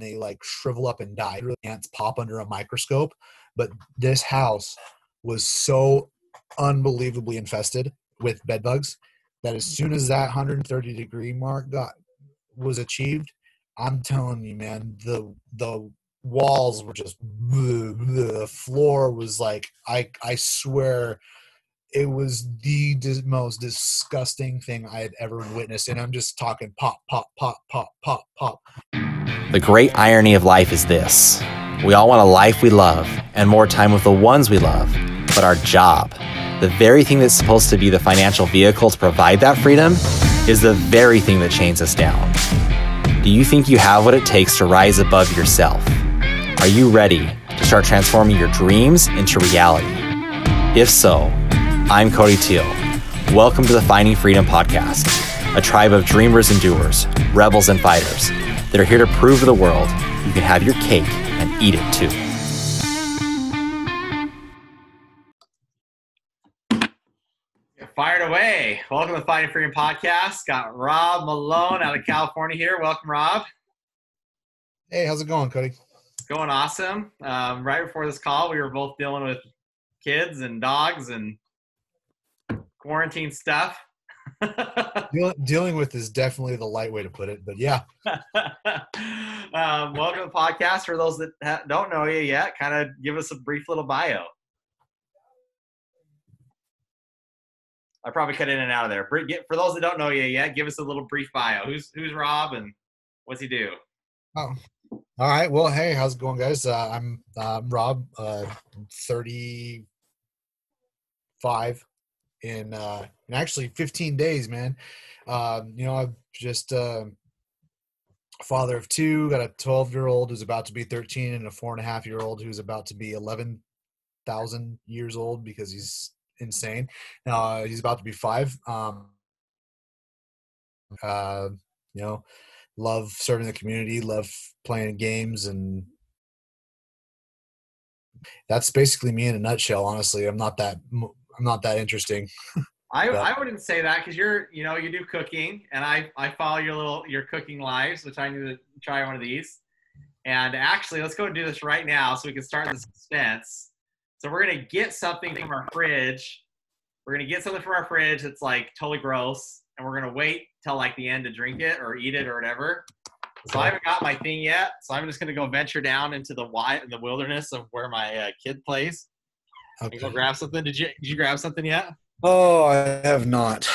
they like shrivel up and die. Ants pop under a microscope, but this house was so unbelievably infested with bed bugs that as soon as that 130 degree mark got was achieved, I'm telling you, man, the the walls were just the floor was like I I swear it was the dis- most disgusting thing I had ever witnessed, and I'm just talking pop, pop, pop, pop, pop, pop. The great irony of life is this we all want a life we love and more time with the ones we love, but our job, the very thing that's supposed to be the financial vehicle to provide that freedom, is the very thing that chains us down. Do you think you have what it takes to rise above yourself? Are you ready to start transforming your dreams into reality? If so, I'm Cody Teal. Welcome to the Finding Freedom Podcast, a tribe of dreamers and doers, rebels and fighters that are here to prove to the world you can have your cake and eat it too. Fired away. Welcome to the Finding Freedom Podcast. Got Rob Malone out of California here. Welcome, Rob. Hey, how's it going, Cody? Going awesome. Um, right before this call, we were both dealing with kids and dogs and quarantine stuff. Deal, dealing with is definitely the light way to put it, but yeah. um, welcome to the podcast. For those that ha- don't know you yet, kind of give us a brief little bio. I probably cut in and out of there. For those that don't know you yet, give us a little brief bio. Who's who's Rob and what's he do? Oh, all right. Well, hey, how's it going, guys? Uh, I'm uh, Rob, uh, 35 in, uh, in actually 15 days, man. Um, you know, I've just uh, father of two, got a 12 year old who's about to be 13, and a four and a half year old who's about to be 11,000 years old because he's insane. Uh, he's about to be five. Um, uh, you know, love serving the community, love playing games, and that's basically me in a nutshell. Honestly, I'm not that I'm not that interesting. I, I wouldn't say that because you're you know you do cooking and I I follow your little your cooking lives which I need to try one of these. And actually let's go and do this right now so we can start the suspense. So we're gonna get something from our fridge. We're gonna get something from our fridge that's like totally gross and we're gonna wait till like the end to drink it or eat it or whatever. So I haven't got my thing yet so I'm just gonna go venture down into the wild the wilderness of where my uh, kid plays and go Okay. grab something did you did you grab something yet Oh, I have not.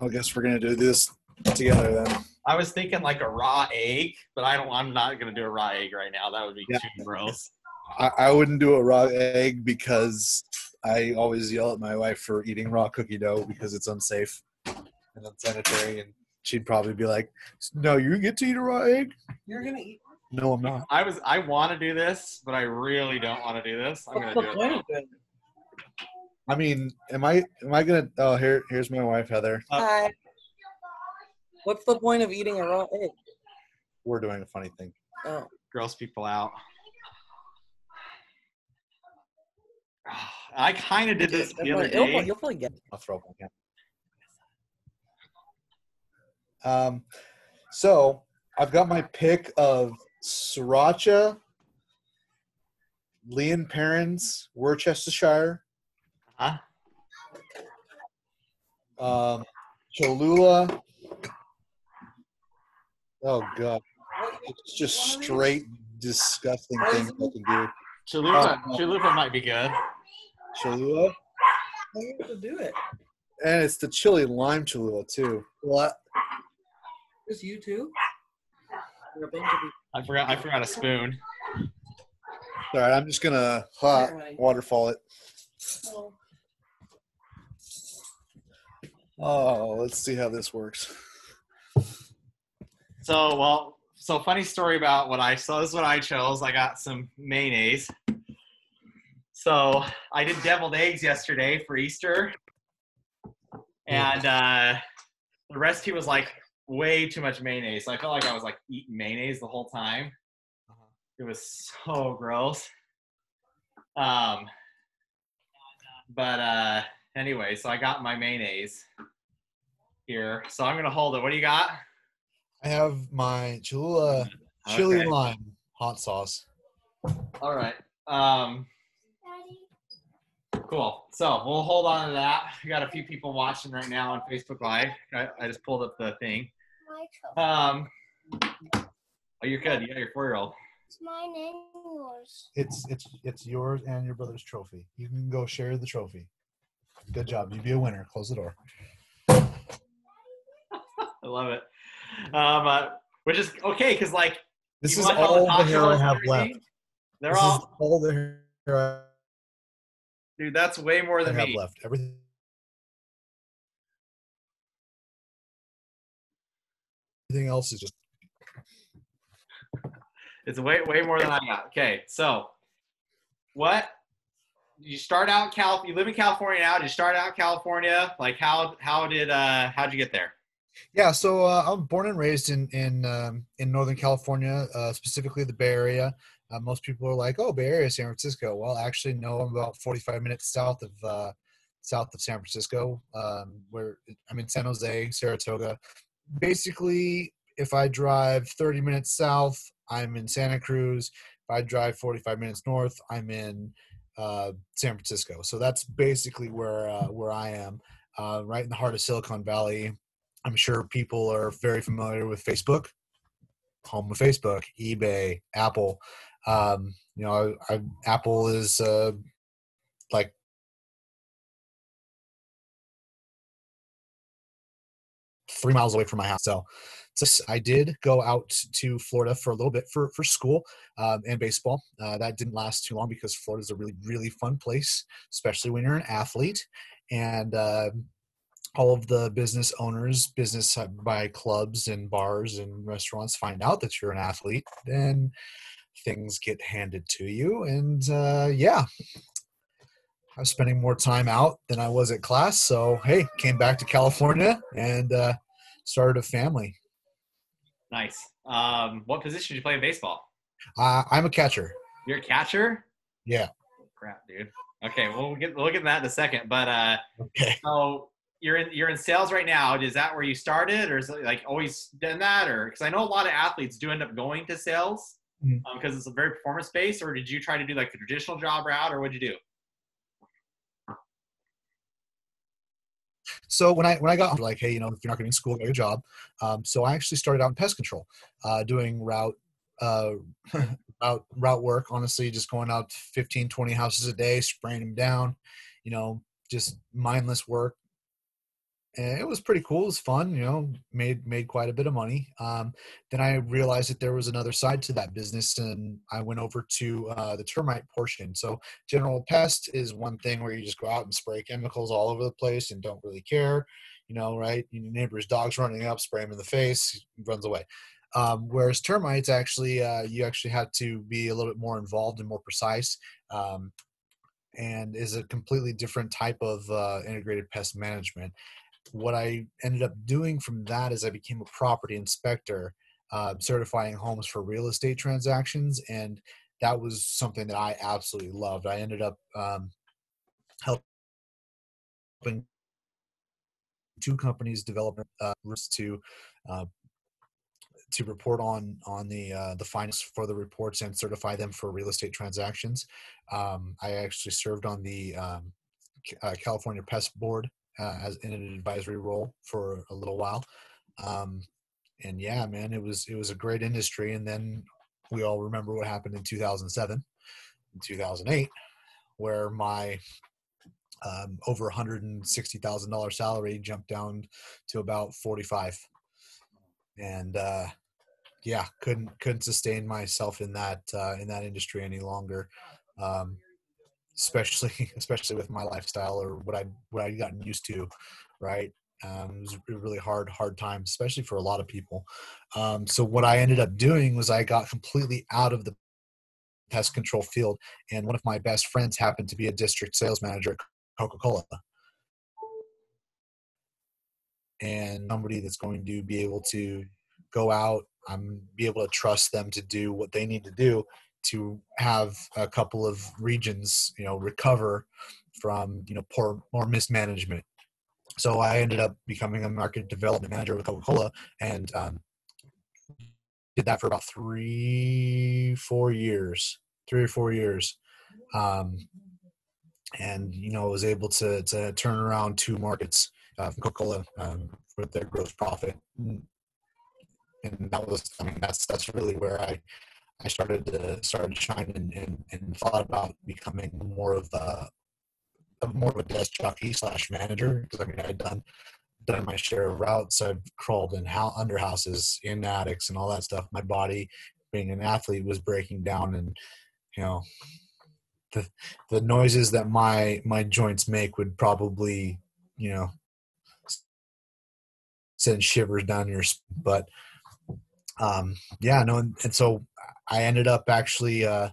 I guess we're gonna do this together then. I was thinking like a raw egg, but I don't. I'm not gonna do a raw egg right now. That would be Yeah. too gross. I, I wouldn't do a raw egg because I always yell at my wife for eating raw cookie dough because it's unsafe and unsanitary, and she'd probably be like, "No, you get to eat a raw egg." You're gonna eat. No, I'm not. I was. I want to do this, but I really don't want to do this. I'm What's gonna the do point it. Of it? I mean, am I am I gonna? Oh, here here's my wife Heather. Uh, Hi. What's the point of eating a raw egg? We're doing a funny thing. Oh, Gross people out. I kind of did this the other Definitely- you'll, day. you'll probably get. it. I'll throw up again. Um, so I've got my pick of Sriracha, Lea & Perrins, Worcestershire, Huh? um, Cholula. Oh god, it's just straight disgusting things I can do. Chalupa. Oh. Chalupa might be good. Cholula, You have to do it. and it's the chili lime Cholula too. What? Just you two. You're a bunch of people. I forgot. I forgot a spoon. All right, I'm just gonna hot waterfall it. Oh, Oh, let's see how this works. So well, so funny story about what I so this is what I chose. I got some mayonnaise. So I did deviled eggs yesterday for Easter, and uh, the recipe was like way too much mayonnaise. So I felt like I was like eating mayonnaise the whole time. It was so gross. Um, but uh, anyway, so I got my mayonnaise here. So I'm gonna hold it. What do you got? I have my Cholula Chili Okay. lime hot sauce. All right. Um, cool. So we'll hold on to that. We got a few people watching right now on Facebook Live. I, I just pulled up the thing. Um, oh, you're good. You got your four-year-old. It's mine and yours. It's it's it's yours and your brother's trophy. You can go share the trophy. Good job. You be a winner. Close the door. I love it. Um, uh, which is okay because like This is watch all the hair I have left. They're This all all the hair I dude. That's way more than I have me. left. Everything. Everything else is just It's way way more than I got. Okay, so what? You start out Cal. You live in California now. Did you start out in California? Like how how did uh how'd you get there? Yeah, so uh, I'm born and raised in in um, in Northern California, uh, specifically the Bay Area. Uh, most people are like, "Oh, Bay Area, San Francisco." Well, actually, no. I'm about 45 minutes south of uh, south of San Francisco, um, where I'm in San Jose, Saratoga. Basically, if I drive 30 minutes south, I'm in Santa Cruz. If I drive 45 minutes north, I'm in uh, San Francisco. So that's basically where uh, where I am, uh, right in the heart of Silicon Valley. I'm sure people are very familiar with Facebook, home of Facebook, eBay, Apple. Um, you know, I, I, Apple is uh, like three miles away from my house. So, I did go out to Florida for a little bit for for school um, and baseball. Uh, that didn't last too long because Florida is a really really fun place, especially when you're an athlete. And uh, all of the business owners, business by clubs and bars and restaurants find out that you're an athlete, then things get handed to you. And uh, yeah, I was spending more time out than I was at class. So, hey, came back to California and uh, started a family. Nice. Um, what position do you play in baseball? Uh, I'm a catcher. You're a catcher. Yeah. Crap, dude. Okay, well, we'll get we'll look at that in a second. But uh, Okay. so you're in you're in sales right now. Is that where you started, or is it like always done that, or because I know a lot of athletes do end up going to sales because it's a very performance based. Or did you try to do like the traditional job route, or what'd you do? So when I when I got like, hey, you know, if you're not getting school, get a job. Um, so I actually started out in pest control, uh, doing route uh, route route work. Honestly, just going out 15, 20 houses a day, spraying them down. You know, just mindless work. And it was pretty cool. It was fun. You know, made made quite a bit of money. Um, then I realized that there was another side to that business, and I went over to uh, the termite portion. So general pest is one thing where you just go out and spray chemicals all over the place and don't really care you know right your neighbor's dog's running up spray him in the face runs away um, whereas termites actually uh, you actually had to be a little bit more involved and more precise um, and is a completely different type of uh, integrated pest management what i ended up doing from that is i became a property inspector uh, certifying homes for real estate transactions and that was something that I absolutely loved. I ended up um, helping two companies develop uh, to uh, to report on on the uh, the finance for the reports and certify them for real estate transactions. Um, I actually served on the um, uh, California Pest Board uh, as in an advisory role for a little while. Um, and yeah, man, it was it was a great industry. And then we all remember what happened in 2007 and 2008 where my um, over $160,000 salary jumped down to about 45 and uh, yeah couldn't couldn't sustain myself in that uh, in that industry any longer um, especially especially with my lifestyle or what I what I gotten used to right? Um, it was a really hard hard time especially for a lot of people. Um, so what I ended up doing was I got completely out of the pest control field and one of my best friends happened to be a district sales manager at Coca-Cola. And somebody that's going to be able to go out um, be able to trust them to do what they need to do to have a couple of regions you know recover from you know poor or mismanagement so i ended up becoming a market development manager with coca-cola and um, did that for about three, four years, three or four years. Um, and you know was able to to turn around two markets uh, from Coca-Cola um, with their gross profit, and that was I mean that's that's really where I I started to started to shine and, and, and thought about becoming more of a, more of a desk jockey slash manager because I mean I'd done done my share of routes. I've crawled in how under houses, in attics, and all that stuff. My body, being an athlete, was breaking down, and you know the the noises that my my joints make would probably you know send shivers down your but um yeah no and, and so i ended up actually uh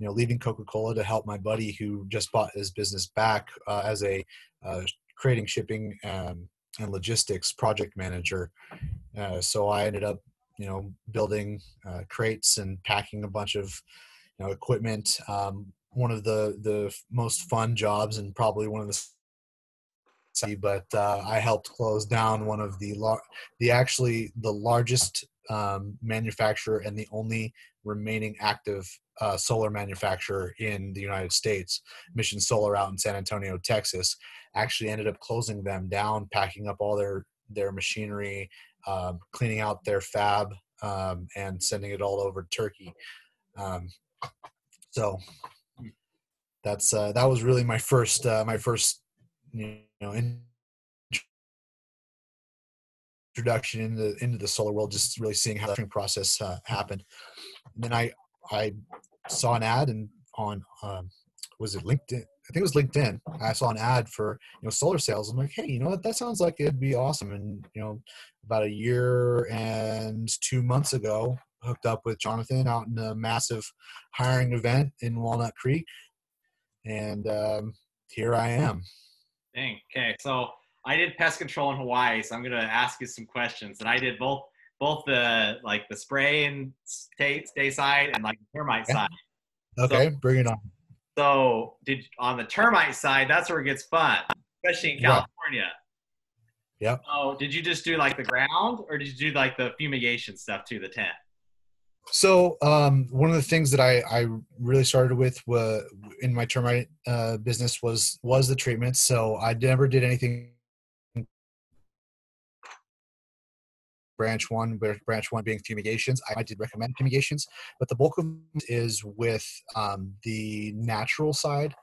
you know leaving coca-cola to help my buddy who just bought his business back uh, as a uh, creating shipping um, and logistics project manager. Uh, so i ended up you know building uh, crates and packing a bunch of you know equipment. Um, one of the the most fun jobs and probably one of the but uh, I helped close down one of the lar- the actually the largest um, manufacturer and the only remaining active uh, solar manufacturer in the United States, Mission Solar out in San Antonio, Texas, actually ended up closing them down, packing up all their their machinery, um, cleaning out their fab, um, and sending it all over Turkey. Um, so that's uh, that was really my first uh, my first you know introduction into into the solar world just really seeing how the process uh, happened then i i saw an ad and on um, was it linkedin? I think it was linkedin. I saw an ad for you know solar sales. I'm like hey you know what? That sounds like it'd be awesome. And you know about a year and two months ago hooked up with jonathan out in a massive hiring event in walnut creek. And um, here I am. Dang. Okay, so I did pest control in Hawaii, so I'm gonna ask you some questions. And I did both both the like the spray and stay stay side and like the termite yeah. side. Okay, so, bring it on. So did on the termite side, that's where it gets fun, especially in California. Yep. Oh, did you just do like the ground, or did you do like the fumigation stuff too, the tent? So um, one of the things that I, I really started with was, in my termite uh, business was was the treatment. So I never did anything branch one, branch one being fumigations. I did recommend fumigations, but the bulk of it is with um, the natural side.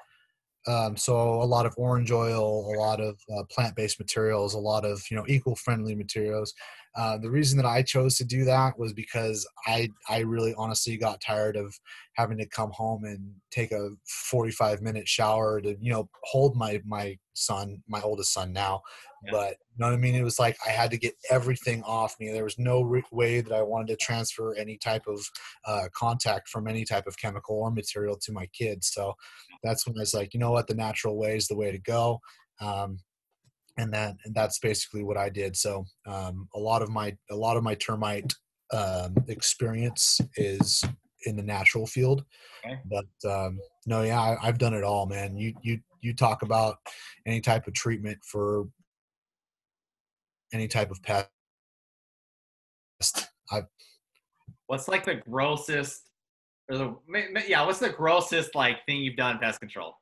Um, so a lot of orange oil, a lot of uh, plant-based materials, a lot of you know eco-friendly materials. Uh, the reason that I chose to do that was because I I really honestly got tired of having to come home and take a 45 minute shower to you know hold my my son my oldest son now yeah. but you know what I mean it was like I had to get everything off me there was no re- way that I wanted to transfer any type of uh, contact from any type of chemical or material to my kids so that's when I was like you know what the natural way is the way to go um, and that and that's basically what I did. So um, a lot of my a lot of my termite um, experience is in the natural field, okay. but um, no, yeah, I, have done it all, man. You you you talk about any type of treatment for any type of pest. I've, what's like the grossest or the yeah what's the grossest like thing you've done pest control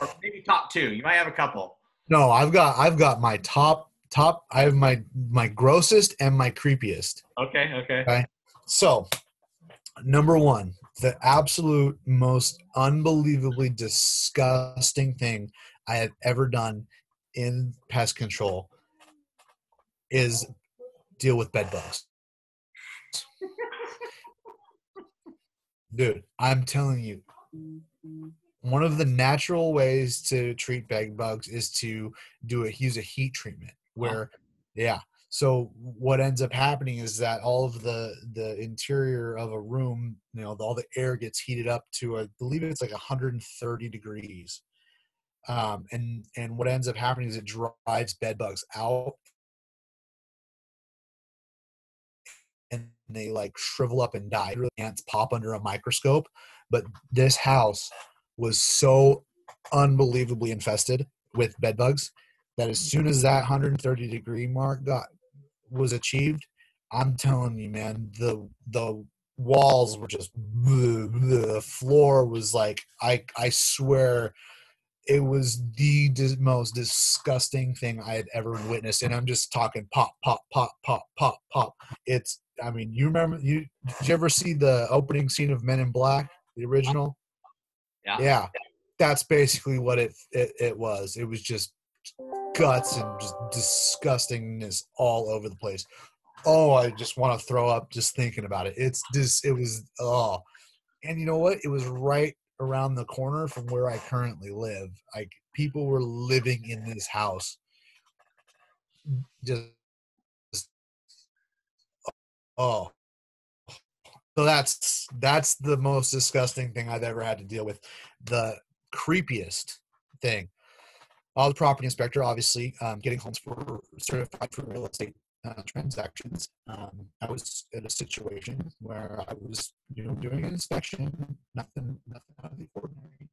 or maybe top two you might have a couple no, I've got I've got my top top. I have my my grossest and my creepiest. Okay. Okay. Okay. So, number one, the absolute most unbelievably disgusting thing I have ever done in pest control is deal with bed bugs. Dude, I'm telling you, one of the natural ways to treat bed bugs is to do a use a heat treatment where yeah. So what ends up happening is that all of the the interior of a room you know all the air gets heated up to i believe it's like 130 degrees. Um, and and what ends up happening is it drives bed bugs out and they like shrivel up and die ants pop under a microscope but this house was so unbelievably infested with bed bugs that as soon as that 130 degree mark got was achieved, I'm telling you, man, the the walls were just the floor was like I I swear it was the dis- most disgusting thing I had ever witnessed, and I'm just talking pop, pop, pop, pop, pop, pop. It's I mean, you remember you did you ever see the opening scene of Men in Black, the original? Yeah. Yeah. That's basically what it it, it was. It was just guts and just disgustingness all over the place. Oh, I just want to throw up just thinking about it. It's just it was oh. And you know what? It was right around the corner from where I currently live. Like people were living in this house. Just oh so that's that's the most disgusting thing I've ever had to deal with. The creepiest thing. I was a property inspector, obviously, um, getting homes for certified for real estate uh, transactions. Um, I was in a situation where I was, you know, doing an inspection, nothing, nothing out of the ordinary.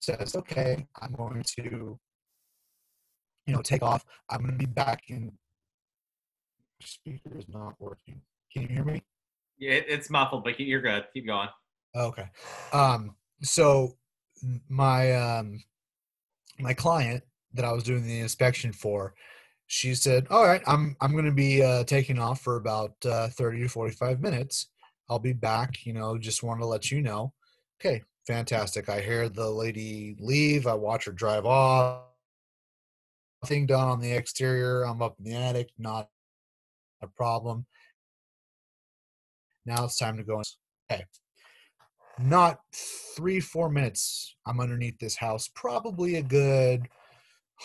Says, okay, I'm going to, you know, take off. I'm going to be back in. Speaker is not working. Can you hear me? Yeah, it's muffled, but you're good. Keep going. Okay. Um, so my um, my client that I was doing the inspection for, she said, "All right, I'm I'm going to be uh, taking off for about uh, 30 to 45 minutes. I'll be back. You know, just want to let you know." Okay, fantastic. I hear the lady leave. I watch her drive off. Nothing done on the exterior. I'm up in the attic. Not a problem. Now it's time to go. Okay. Not three, four minutes. I'm underneath this house, probably a good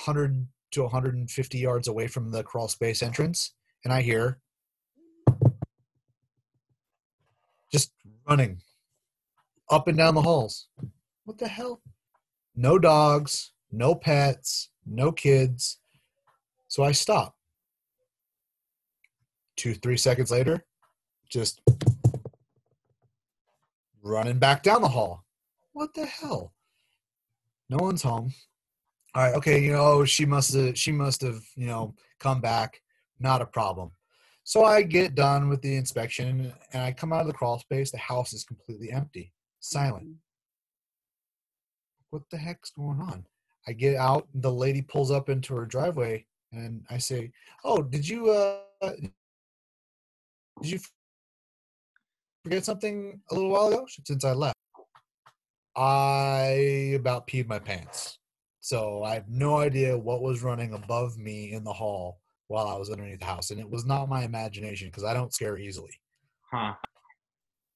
100 to 150 yards away from the crawl space entrance. And I hear just running up and down the halls. What the hell? No dogs, no pets, no kids. So I stop. Two, three seconds later, just running back down the hall. What the hell? No one's home. All right, okay, you know, she must have she must have, you know, come back. Not a problem. So I get done with the inspection and I come out of the crawl space. The house is completely empty, silent. What the heck's going on? I get out, the lady pulls up into her driveway and I say, "Oh, did you uh did you forget something a little while ago since I left. I about peed my pants. So I have no idea what was running above me in the hall while I was underneath the house. And it was not my imagination because I don't scare easily. Huh.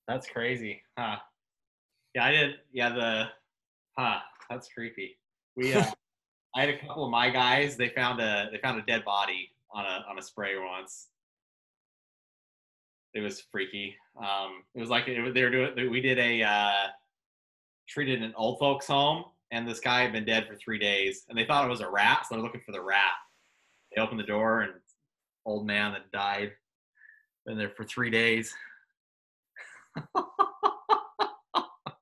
That's crazy. Huh. Yeah, I did. Yeah, the, huh. That's creepy. We, uh, I had a couple of my guys. They found a they found a dead body on a on a spray once it was freaky. Um, it was like it, they were doing. We did a uh, treated an old folks home, and this guy had been dead for three days, and they thought it was a rat, so they're looking for the rat. They opened the door, and old man that died, been there for three days. wow!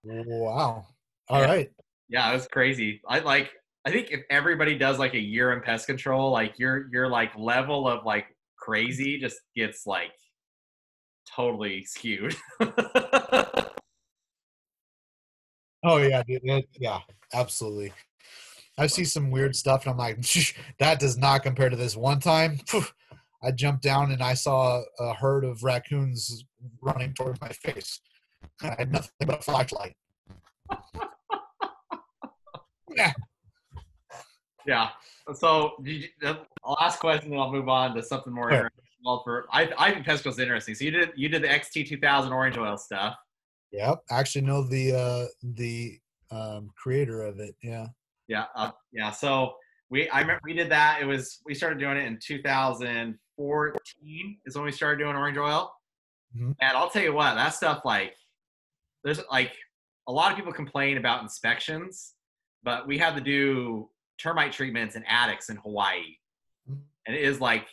All yeah. right. Yeah, it was crazy. I like. I think if everybody does like a year in pest control, like your your like level of like crazy just gets like totally skewed. oh yeah, dude. It, yeah, absolutely. I see some weird stuff, and I'm like, that does not compare to this one time. I jumped down and I saw a herd of raccoons running towards my face. I had nothing but a flashlight. yeah. Yeah. So, you, last question, and I'll move on to something more sure well for I I think Pesco's interesting. So you did you did the XT two thousand orange oil stuff. Yep, I actually know the uh the um creator of it. Yeah. Yeah, uh, yeah. So we I remember we did that. It was we started doing it in 2014 is when we started doing orange oil. Mm-hmm. And I'll tell you what, that stuff like there's like a lot of people complain about inspections, but we have to do termite treatments in attics in Hawaii. Mm-hmm. And it is like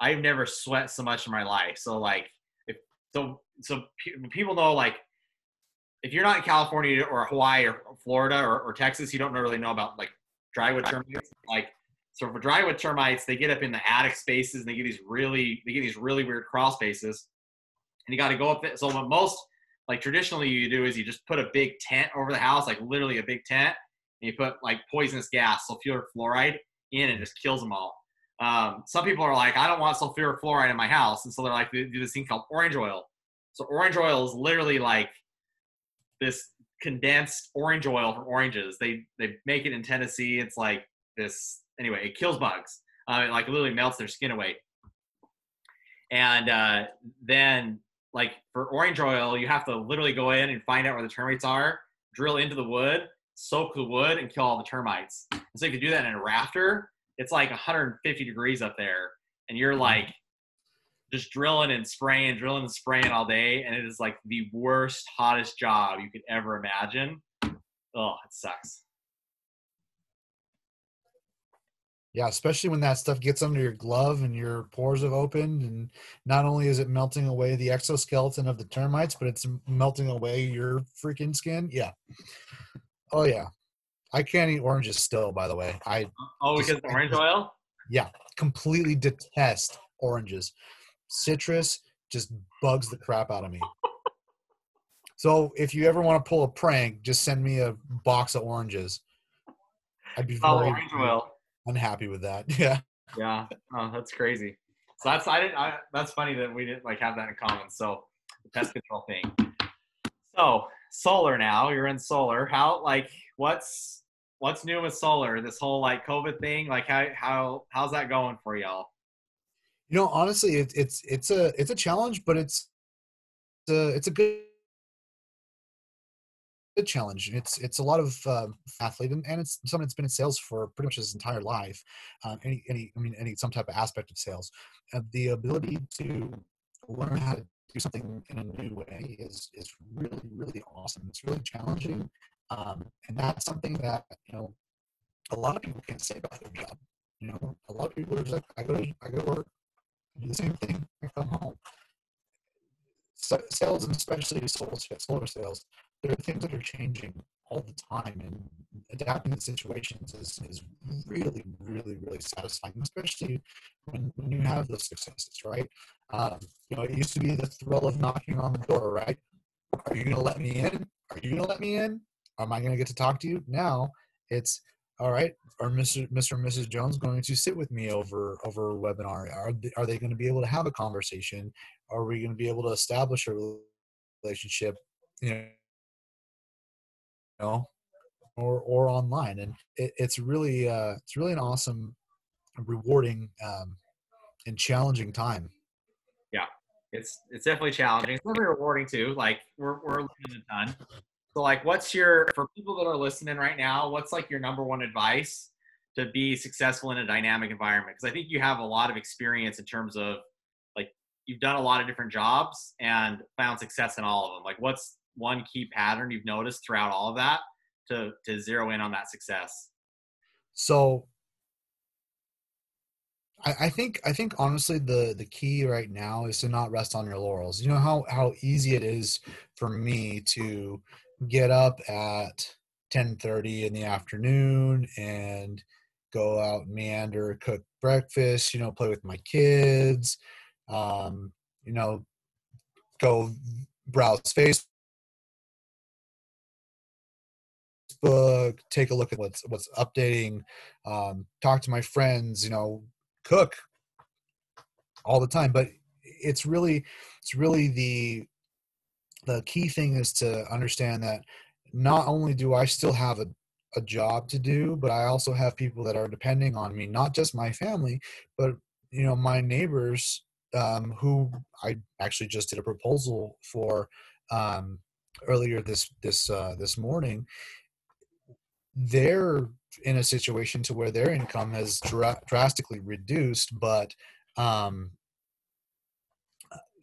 I've never sweat so much in my life. So like, if so, so people know like, if you're not in California or Hawaii or Florida or, or Texas, you don't really know about like drywood termites. Like So for drywood termites, they get up in the attic spaces and they get these really they get these really weird crawl spaces, and you got to go up there. So what most like traditionally you do is you just put a big tent over the house, like literally a big tent, and you put like poisonous gas, sulfuryl fluoride, in and just kills them all. Um, some people are like, I don't want sulfuryl fluoride in my house, and so they're like, they do this thing called orange oil. So orange oil is literally like this condensed orange oil from oranges. They they make it in Tennessee. It's like this. Anyway, it kills bugs. Uh, it like literally melts their skin away. And uh, then like for orange oil, you have to literally go in and find out where the termites are, drill into the wood, soak the wood, and kill all the termites. And so you do that in a rafter, it's like 150 degrees up there, and you're mm-hmm. like just drilling and spraying, drilling and spraying all day, and it is like the worst, hottest job you could ever imagine. Oh, it sucks. Yeah, especially when that stuff gets under your glove and your pores have opened, and not only is it melting away the exoskeleton of the termites, but it's melting away your freaking skin. Yeah. Oh yeah, I can't eat oranges still. By the way, I Oh, because orange oil. yeah completely detest oranges. Citrus just bugs the crap out of me. So if you ever want to pull a prank, just send me a box of oranges. I'd be Oh, very orange oil. unhappy with that. Yeah. Yeah. Oh, that's crazy. So that's I didn't. I, that's funny that we didn't like have that in common. So the pest control thing. So solar now. You're in solar. How like what's what's new with solar? This whole like COVID thing. Like how how how's that going for y'all? You know, honestly, it, it's it's a it's a challenge, but it's a, it's a good good challenge. It's it's a lot of uh, athlete, and, and it's someone that's been in sales for pretty much his entire life. Um, any any I mean any some type of aspect of sales, uh, the ability to learn how to do something in a new way is is really really awesome. It's really challenging, um, and that's something that you know a lot of people can't say about their job. You know, a lot of people are just like, I go to I go to work, I do the same thing, I come home. So, sales and especially solar, solar sales, there are things that are changing all the time, and adapting to situations is, is really, really, really satisfying, especially when, when you have those successes, right? Um, you know, it used to be the thrill of knocking on the door, right? Are you going to let me in? Are you going to let me in? Am I going to get to talk to you? Now it's all right. Are Mr. Mr. and Mrs. Jones going to sit with me over over a webinar? Are they, are they going to be able to have a conversation? Are we going to be able to establish a relationship? You know, or or online, and it, it's really uh, it's really an awesome, rewarding, um, and challenging time. Yeah, it's it's definitely challenging. It's definitely rewarding too. Like we're we're learning a ton. So like, what's your for people that are listening right now? What's like your number one advice to be successful in a dynamic environment? Because I think you have a lot of experience in terms of like you've done a lot of different jobs and found success in all of them. Like, what's one key pattern you've noticed throughout all of that to to zero in on that success? So I, I think I think honestly the the key right now is to not rest on your laurels. You know how how easy it is for me to get up at 10:30 in the afternoon and go out meander, cook breakfast, you know, play with my kids, um, you know, go browse Facebook, take a look at what's what's updating, um, talk to my friends, you know, cook all the time. But it's really it's really the the key thing is to understand that not only do I still have a, a job to do, but I also have people that are depending on me, not just my family, but you know, my neighbors um, who I actually just did a proposal for um, earlier this this uh, this morning. They're in a situation to where their income has dra- drastically reduced, but um,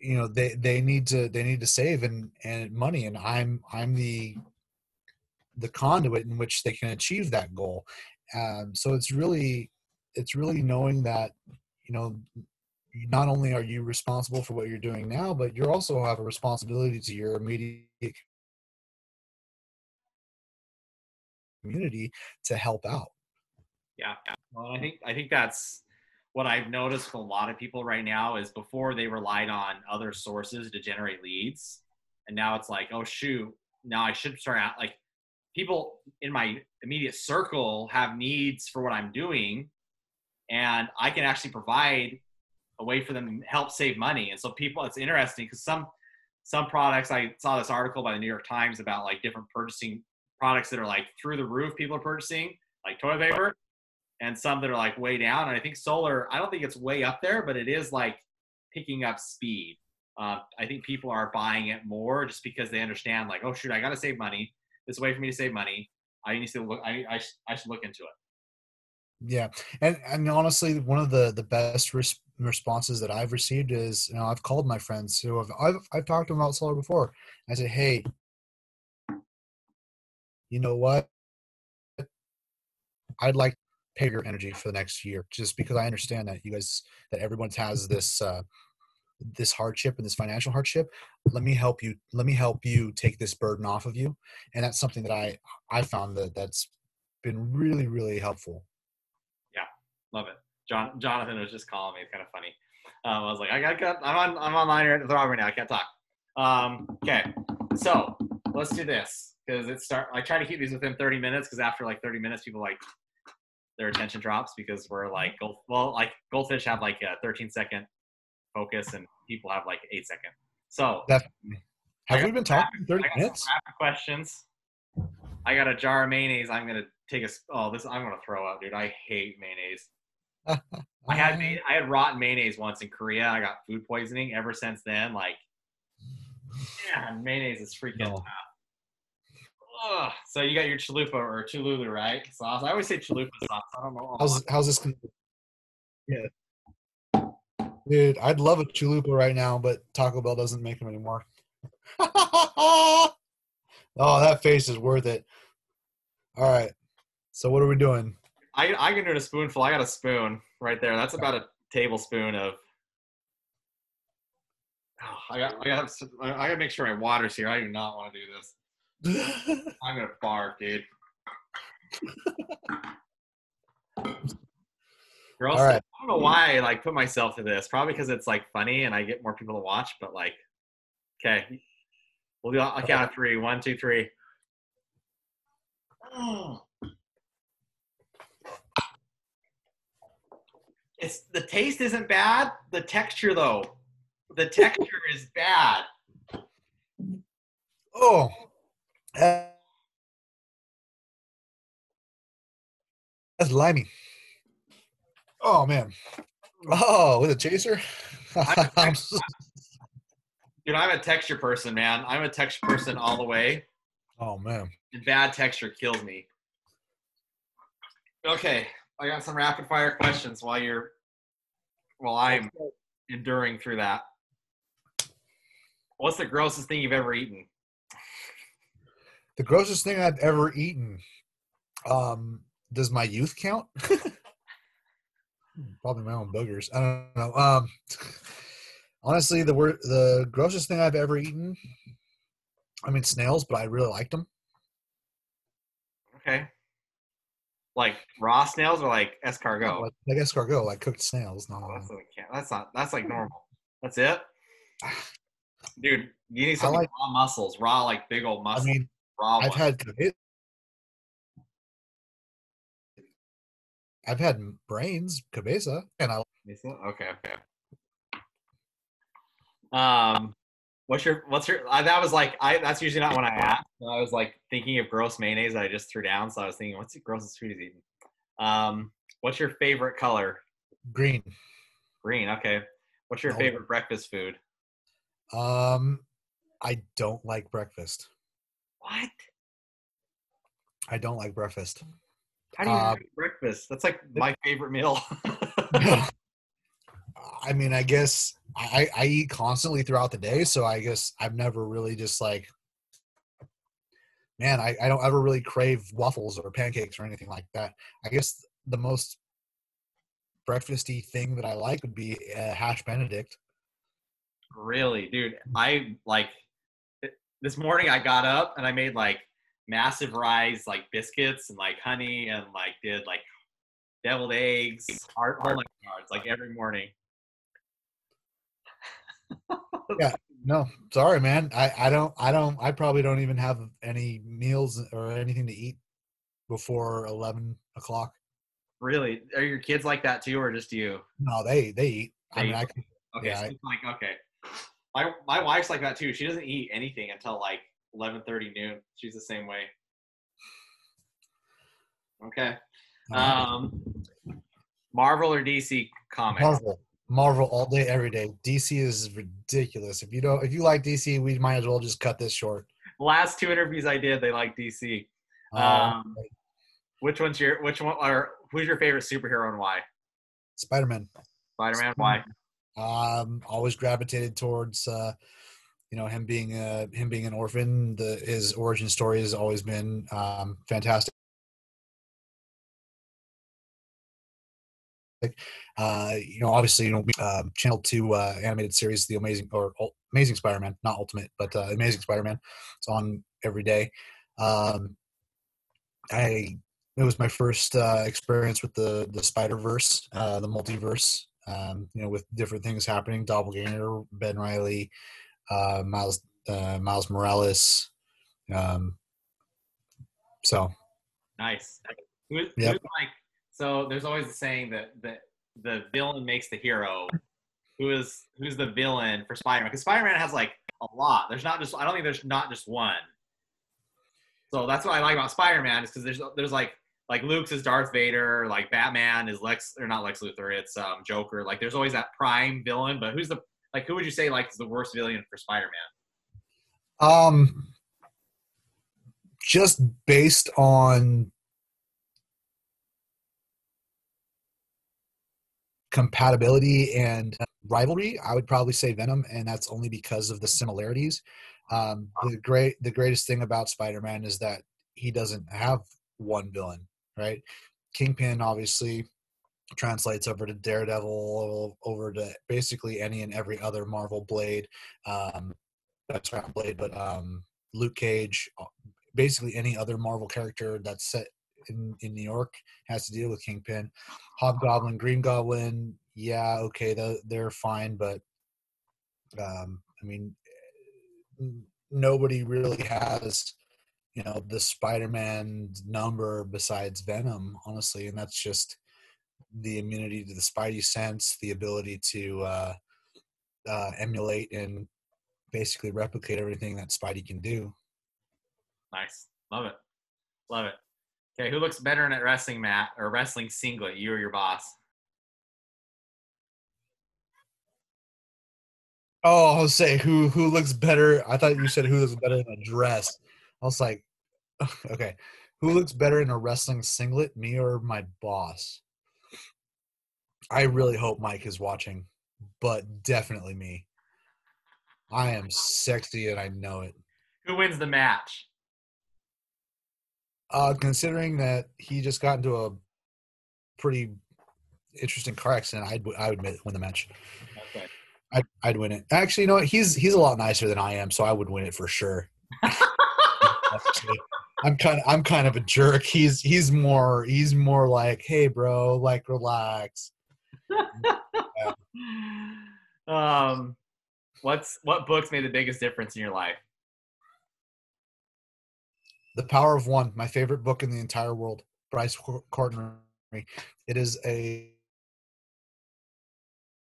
you know they they need to they need to save and and money, and I'm I'm the the conduit in which they can achieve that goal. Um, so it's really it's really knowing that you know not only are you responsible for what you're doing now, but you also have a responsibility to your immediate community to help out. Yeah. Well, I think I think that's what I've noticed with a lot of people right now is before they relied on other sources to generate leads, and now it's like, oh shoot, now I should start out like people in my immediate circle have needs for what I'm doing, and I can actually provide a way for them to help save money. And so people, it's interesting because some some products I saw this article by the New York Times about like different purchasing products that are like through the roof people are purchasing, like toilet paper and some that are like way down. And I think solar, I don't think it's way up there, but it is like picking up speed. Uh, I think people are buying it more just because they understand, like, oh shoot, I got to save money. Is a way for me to save money. I need to look. I I, sh- I should look into it. Yeah, and and honestly, one of the the best res- responses that I've received is, you know, I've called my friends who have I've I've talked to them about solar before. I said, hey, you know what? I'd like pay your energy for the next year just because i understand that you guys that everyone has this uh this hardship and this financial hardship let me help you let me help you take this burden off of you and that's something that i i found that that's been really really helpful Yeah, Love it. John Jonathan was just calling me. It's kind of funny. Um, I was like, I got, got I'm on I'm online right, right now. I can't talk. Um, okay, so let's do this because it start. I try to keep these within 30 minutes because after like 30 minutes, people like their attention drops because we're like mm-hmm. gold, well like goldfish have like a 13 second focus and people have like eight second. So definitely have I we been talking rapid- 30 I got some minutes questions. I got a jar of mayonnaise. I'm gonna take a Oh, this I'm gonna throw out, dude. I hate mayonnaise. I had I had rotten mayonnaise once in Korea. I got food poisoning. Ever since then, like, yeah, mayonnaise is freaking No. tough. Ugh. So you got your chalupa or chululu, right? Sauce. I always say chalupa sauce. I don't know. how's how's this yeah dude i'd love a chalupa right now but taco bell doesn't make them anymore oh that face is worth it all right so what are we doing I I can do it a spoonful. I got a spoon right there. That's about a tablespoon of. Oh, I got I got I gotta make sure my water's here. I do not want to do this. I'm gonna barf, dude. Girls, All right. I don't know why I like put myself to this. Probably because it's like funny and I get more people to watch. But like, okay, we'll do. I'll count of three. One, two, three. It's the taste isn't bad. The texture though, the texture is bad. oh that's limey oh man oh with a chaser I'm so- Dude, I'm a texture person, man. I'm a texture person all the way. oh man And bad texture kills me. Okay, I got some rapid fire questions while you're while I'm enduring through that. What's the grossest thing you've ever eaten? The grossest thing i've ever eaten um does my youth count probably my own boogers i don't know um honestly the word the grossest thing i've ever eaten i mean snails but i really liked them Okay. Like raw snails or like escargot? like, like escargot like cooked snails no Oh, that's, that's not that's like normal. That's it? Dude, you need some like- raw mussels, raw like big old i mean raw i've had i've had brains cabeza and i? Okay, okay. Um, what's your what's your? Uh, that was like I. That's usually not when I ask. I was like thinking of gross mayonnaise that I just threw down. So I was thinking, what's the grossest food he's eaten? Um, what's your favorite color? green Green. Okay. What's your No. favorite breakfast food? um i don't like breakfast What? i don't like breakfast How do you Uh, have breakfast? That's like my favorite meal. I mean, I guess I, I eat constantly throughout the day, so I guess I've never really just like, man, I, I don't ever really crave waffles or pancakes or anything like that. I guess the most breakfasty thing that I like would be a hash benedict. Really, dude. I like this morning I got up and I made like massive rise like biscuits and like honey and like did like deviled eggs, hard whole nine yards, like every morning. Yeah, no, sorry, man. I, I don't I don't I probably don't even have any meals or anything to eat before eleven o'clock. Really? Are your kids like that too, or just you? No, they they eat. I They mean, I eat. can, Okay, Yeah, so I- it's like okay. My my wife's like that too. She doesn't eat anything until like eleven thirty noon. She's the same way. Okay. Um, Marvel or DC comics? Marvel, Marvel all day, every day. DC is ridiculous. If you don't, if you like DC, we might as well just cut this short. Last two interviews I did, they like DC. Um, Um, which one's your which one or who's your favorite superhero and why? Spider Man. Spider Man. Why? Um, always gravitated towards, uh, you know, him being a him being an orphan. The his origin story has always been um, fantastic. Uh, you know, obviously, you know, um, Channel Two uh, animated series, The Amazing or Amazing Spider-Man, not Ultimate, but uh, Amazing Spider-Man. It's on every day. Um, I it was my first uh, experience with the the Spider Verse, uh, the multiverse. Um, you know, with different things happening, Doppelganger, Ben Reilly, uh, Miles uh, Miles Morales. Um, so Nice. Who's Yep. like so? There's always the saying that that the villain makes the hero. Who is who's the villain for Spider-Man? Because Spider-Man has like a lot. There's not just I don't think there's not just one. So that's what I like about Spider-Man is because there's there's like like Luke's is Darth Vader, like Batman is Lex or not Lex Luthor, it's um Joker. Like there's always that prime villain, but who's the like who would you say like is the worst villain for Spider-Man? Um, just based on compatibility and rivalry, I would probably say Venom, and that's only because of the similarities. Um, the great, the greatest thing about Spider-Man is that he doesn't have one villain, right? Kingpin obviously translates over to Daredevil, over to basically any and every other Marvel Blade. Um, that's not Blade, but um, Luke Cage, uh, basically any other Marvel character that's set in, in New York has to deal with Kingpin. Hobgoblin, Green Goblin, yeah, okay, they're, they're fine, but um, I mean, nobody really has, you know, the Spider-Man number besides Venom, honestly, and that's just the immunity to the Spidey sense, the ability to uh, uh, emulate and basically replicate everything that Spidey can do. Nice. Love it. Love it. Okay, who looks better in a wrestling mat or wrestling singlet, you or your boss? Oh, I'll say who who looks better. I thought you said who looks better in a dress. I was like, okay, who looks better in a wrestling singlet, me or my boss? I really hope Mike is watching, but definitely me. I am sexy and I know it. Who wins the match? Uh, considering that he just got into a pretty interesting car accident, I'd I would win the match. Okay. I'd, I'd win it. Actually, you know what? He's he's a lot nicer than I am, so I would win it for sure. I'm kind of I'm kind of a jerk. He's he's more he's more like, hey, bro, like relax. um, what's what books made the biggest difference in your life? The Power of One, my favorite book in the entire world. Bryce Courtenay. It is a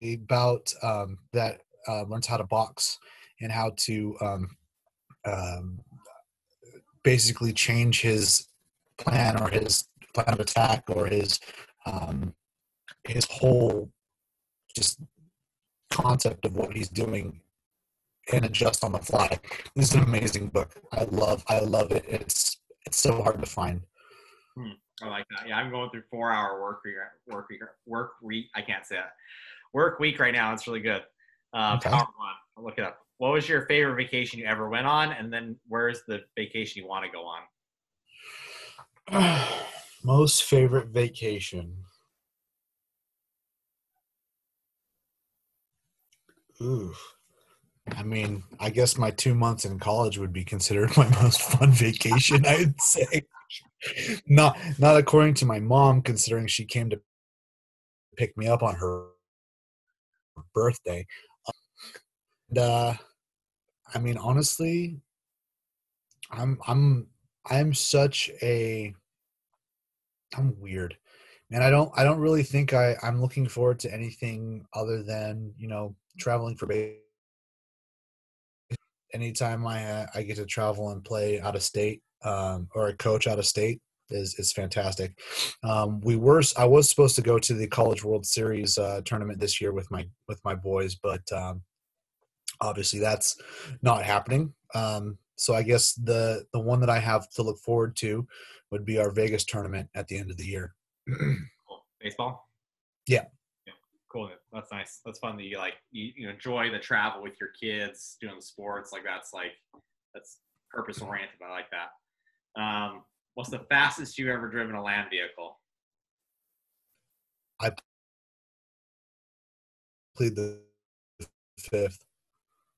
about um, that uh, learns how to box and how to um, um, basically change his plan or his plan of attack or his um, his whole just concept of what he's doing and adjust on the fly. This is an amazing book. I love I love it. It's it's so hard to find. I like that. Yeah, I'm going through four hour work week, work week, work week. I can't say that. Work week right now. It's really good. Uh, Okay. Power One. I'll look it up. What was your favorite vacation you ever went on? And then where's the vacation you want to go on? Most favorite vacation. Ooh. I mean, I guess my two months in college would be considered my most fun vacation, I'd say. Not not according to my mom, considering she came to pick me up on her birthday. And, uh, I mean, honestly, I'm I'm I'm such a I'm weird. Man, I don't I don't really think I I'm looking forward to anything other than, you know, traveling for base. Anytime I uh, I get to travel and play out of state um, or a coach out of state is is fantastic. Um, we were I was supposed to go to the College World Series uh, tournament this year with my with my boys, but um, obviously that's not happening. Um, so I guess the the one that I have to look forward to would be our Vegas tournament at the end of the year. Cool. Baseball. Yeah. Yeah. Cool. That's nice. That's fun that you like you, you enjoy the travel with your kids, doing the sports. Like that's like that's purpose oriented. I like that. Um, what's the fastest you've ever driven a land vehicle? I plead the fifth,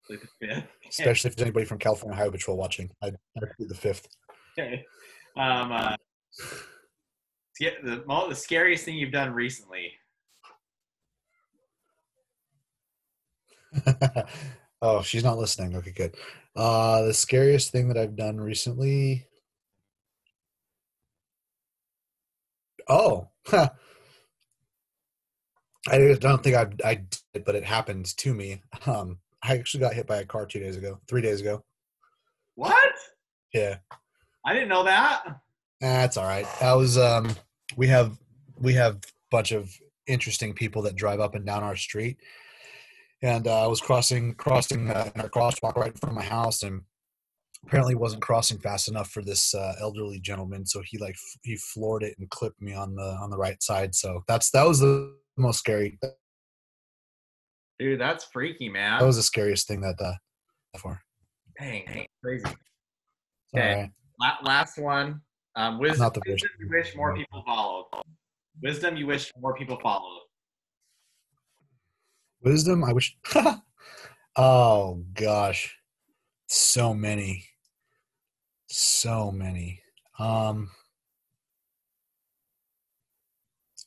Fifth. especially if there's anybody from California Highway Patrol watching. I I plead the fifth. Okay. Um, uh, yeah, the, the scariest thing you've done recently. oh, she's not listening. Okay, good. Uh, the scariest thing that I've done recently. Oh, I don't think I I did, but it happened to me. Um, I actually got hit by a car two days ago, three days ago. What? Yeah, I didn't know that. that's all right. I was um, we have we have a bunch of interesting people that drive up and down our street, and uh, I was crossing crossing uh, in our crosswalk right in front of my house, and apparently wasn't crossing fast enough for this uh, elderly gentleman, so he like f- he floored it and clipped me on the on the right side. So that's that was the most scary. Dude, that's freaky, man. That was the scariest thing that uh, for. Dang, dang, crazy. Okay. right. La- last one. Um, wisdom, Not the wisdom you wish more people followed. Wisdom you wish more people followed. Wisdom. I wish. oh gosh, so many, so many. Um,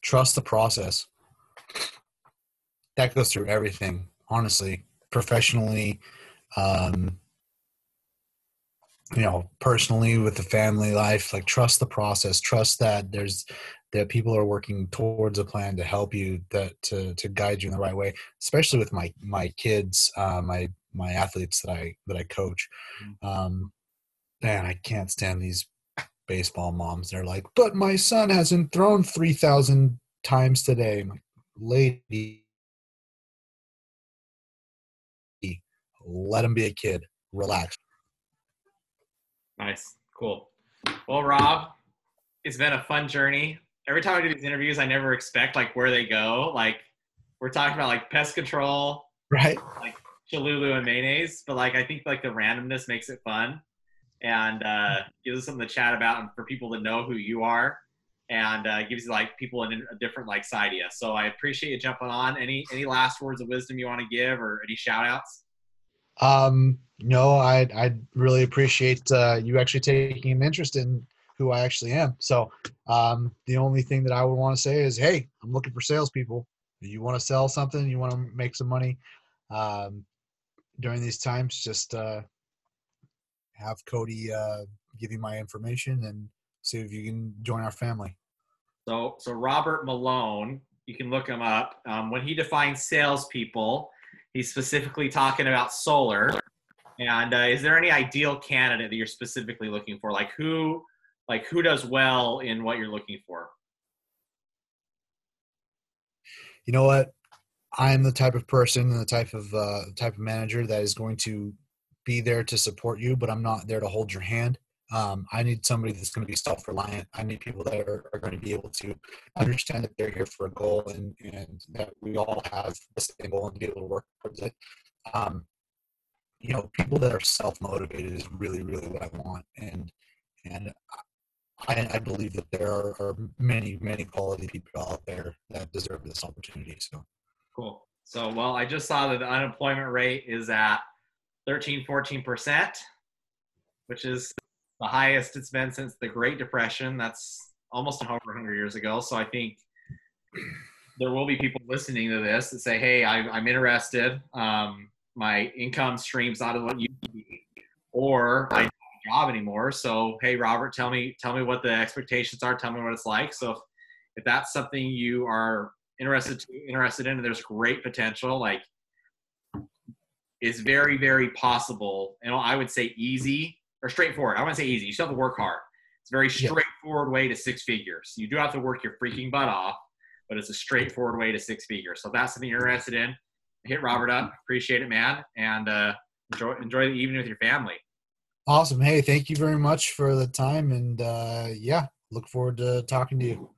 trust the process. That goes through everything. Honestly, professionally, um, you know, personally with the family life. Like trust the process. Trust that there's that people are working towards a plan to help you that to to guide you in the right way especially with my my kids uh, my my athletes that i that i coach um man i can't stand these baseball moms they're like but my son hasn't thrown 3000 times today I'm like lady let him be a kid relax Nice. Cool. Well, Rob, it's been a fun journey. Every time I do these interviews, I never expect like where they go. Like we're talking about like pest control, right Like Cholula and mayonnaise, but like I think like the randomness makes it fun and uh, gives us something to chat about and for people to know who you are and uh, gives you like people in a different like side of you. So I appreciate you jumping on. Any any last words of wisdom you want to give or any shout outs? Um, no, I I really appreciate uh, you actually taking an interest in who I actually am. So, um, the only thing that I would want to say is, hey, I'm looking for salespeople. You want to sell something, you want to make some money um, during these times. Just uh, have Cody uh, give you my information and see if you can join our family. So, so Robert Malone, you can look him up. Um, when he defines salespeople, he's specifically talking about solar. And uh, is there any ideal candidate that you're specifically looking for? Like who, like who does well in what you're looking for? you know what i'm the type of person and the type of uh, type of manager that is going to be there to support you but i'm not there to hold your hand um, i need somebody that's going to be self-reliant i need people that are, are going to be able to understand that they're here for a goal and, and that we all have the same goal and be able to work towards it um, you know people that are self-motivated is really really what i want and and I, I believe that there are, are many, many quality people out there that deserve this opportunity. So, Cool. So, well, I just saw that the unemployment rate is at 13, 14%, which is the highest it's been since the Great Depression. That's almost over 100 years ago. So I think there will be people listening to this that say, "Hey, I, I'm interested. Um, my income stream's not what you or I don't have a job anymore. So, hey, Robert, tell me tell me what the expectations are. Tell me what it's like. So, if, if that's something you are interested to, interested in, and there's great potential, like is very very possible, and I would say easy or straightforward. I want to say easy. You still have to work hard. It's a very Yeah. straightforward way to six figures. You do have to work your freaking butt off, but it's a straightforward way to six figures. So if that's something you're interested in, hit Robert up. Appreciate it, man, and uh, enjoy enjoy the evening with your family. Awesome. Hey, thank you very much for the time, and uh, yeah, look forward to talking to you.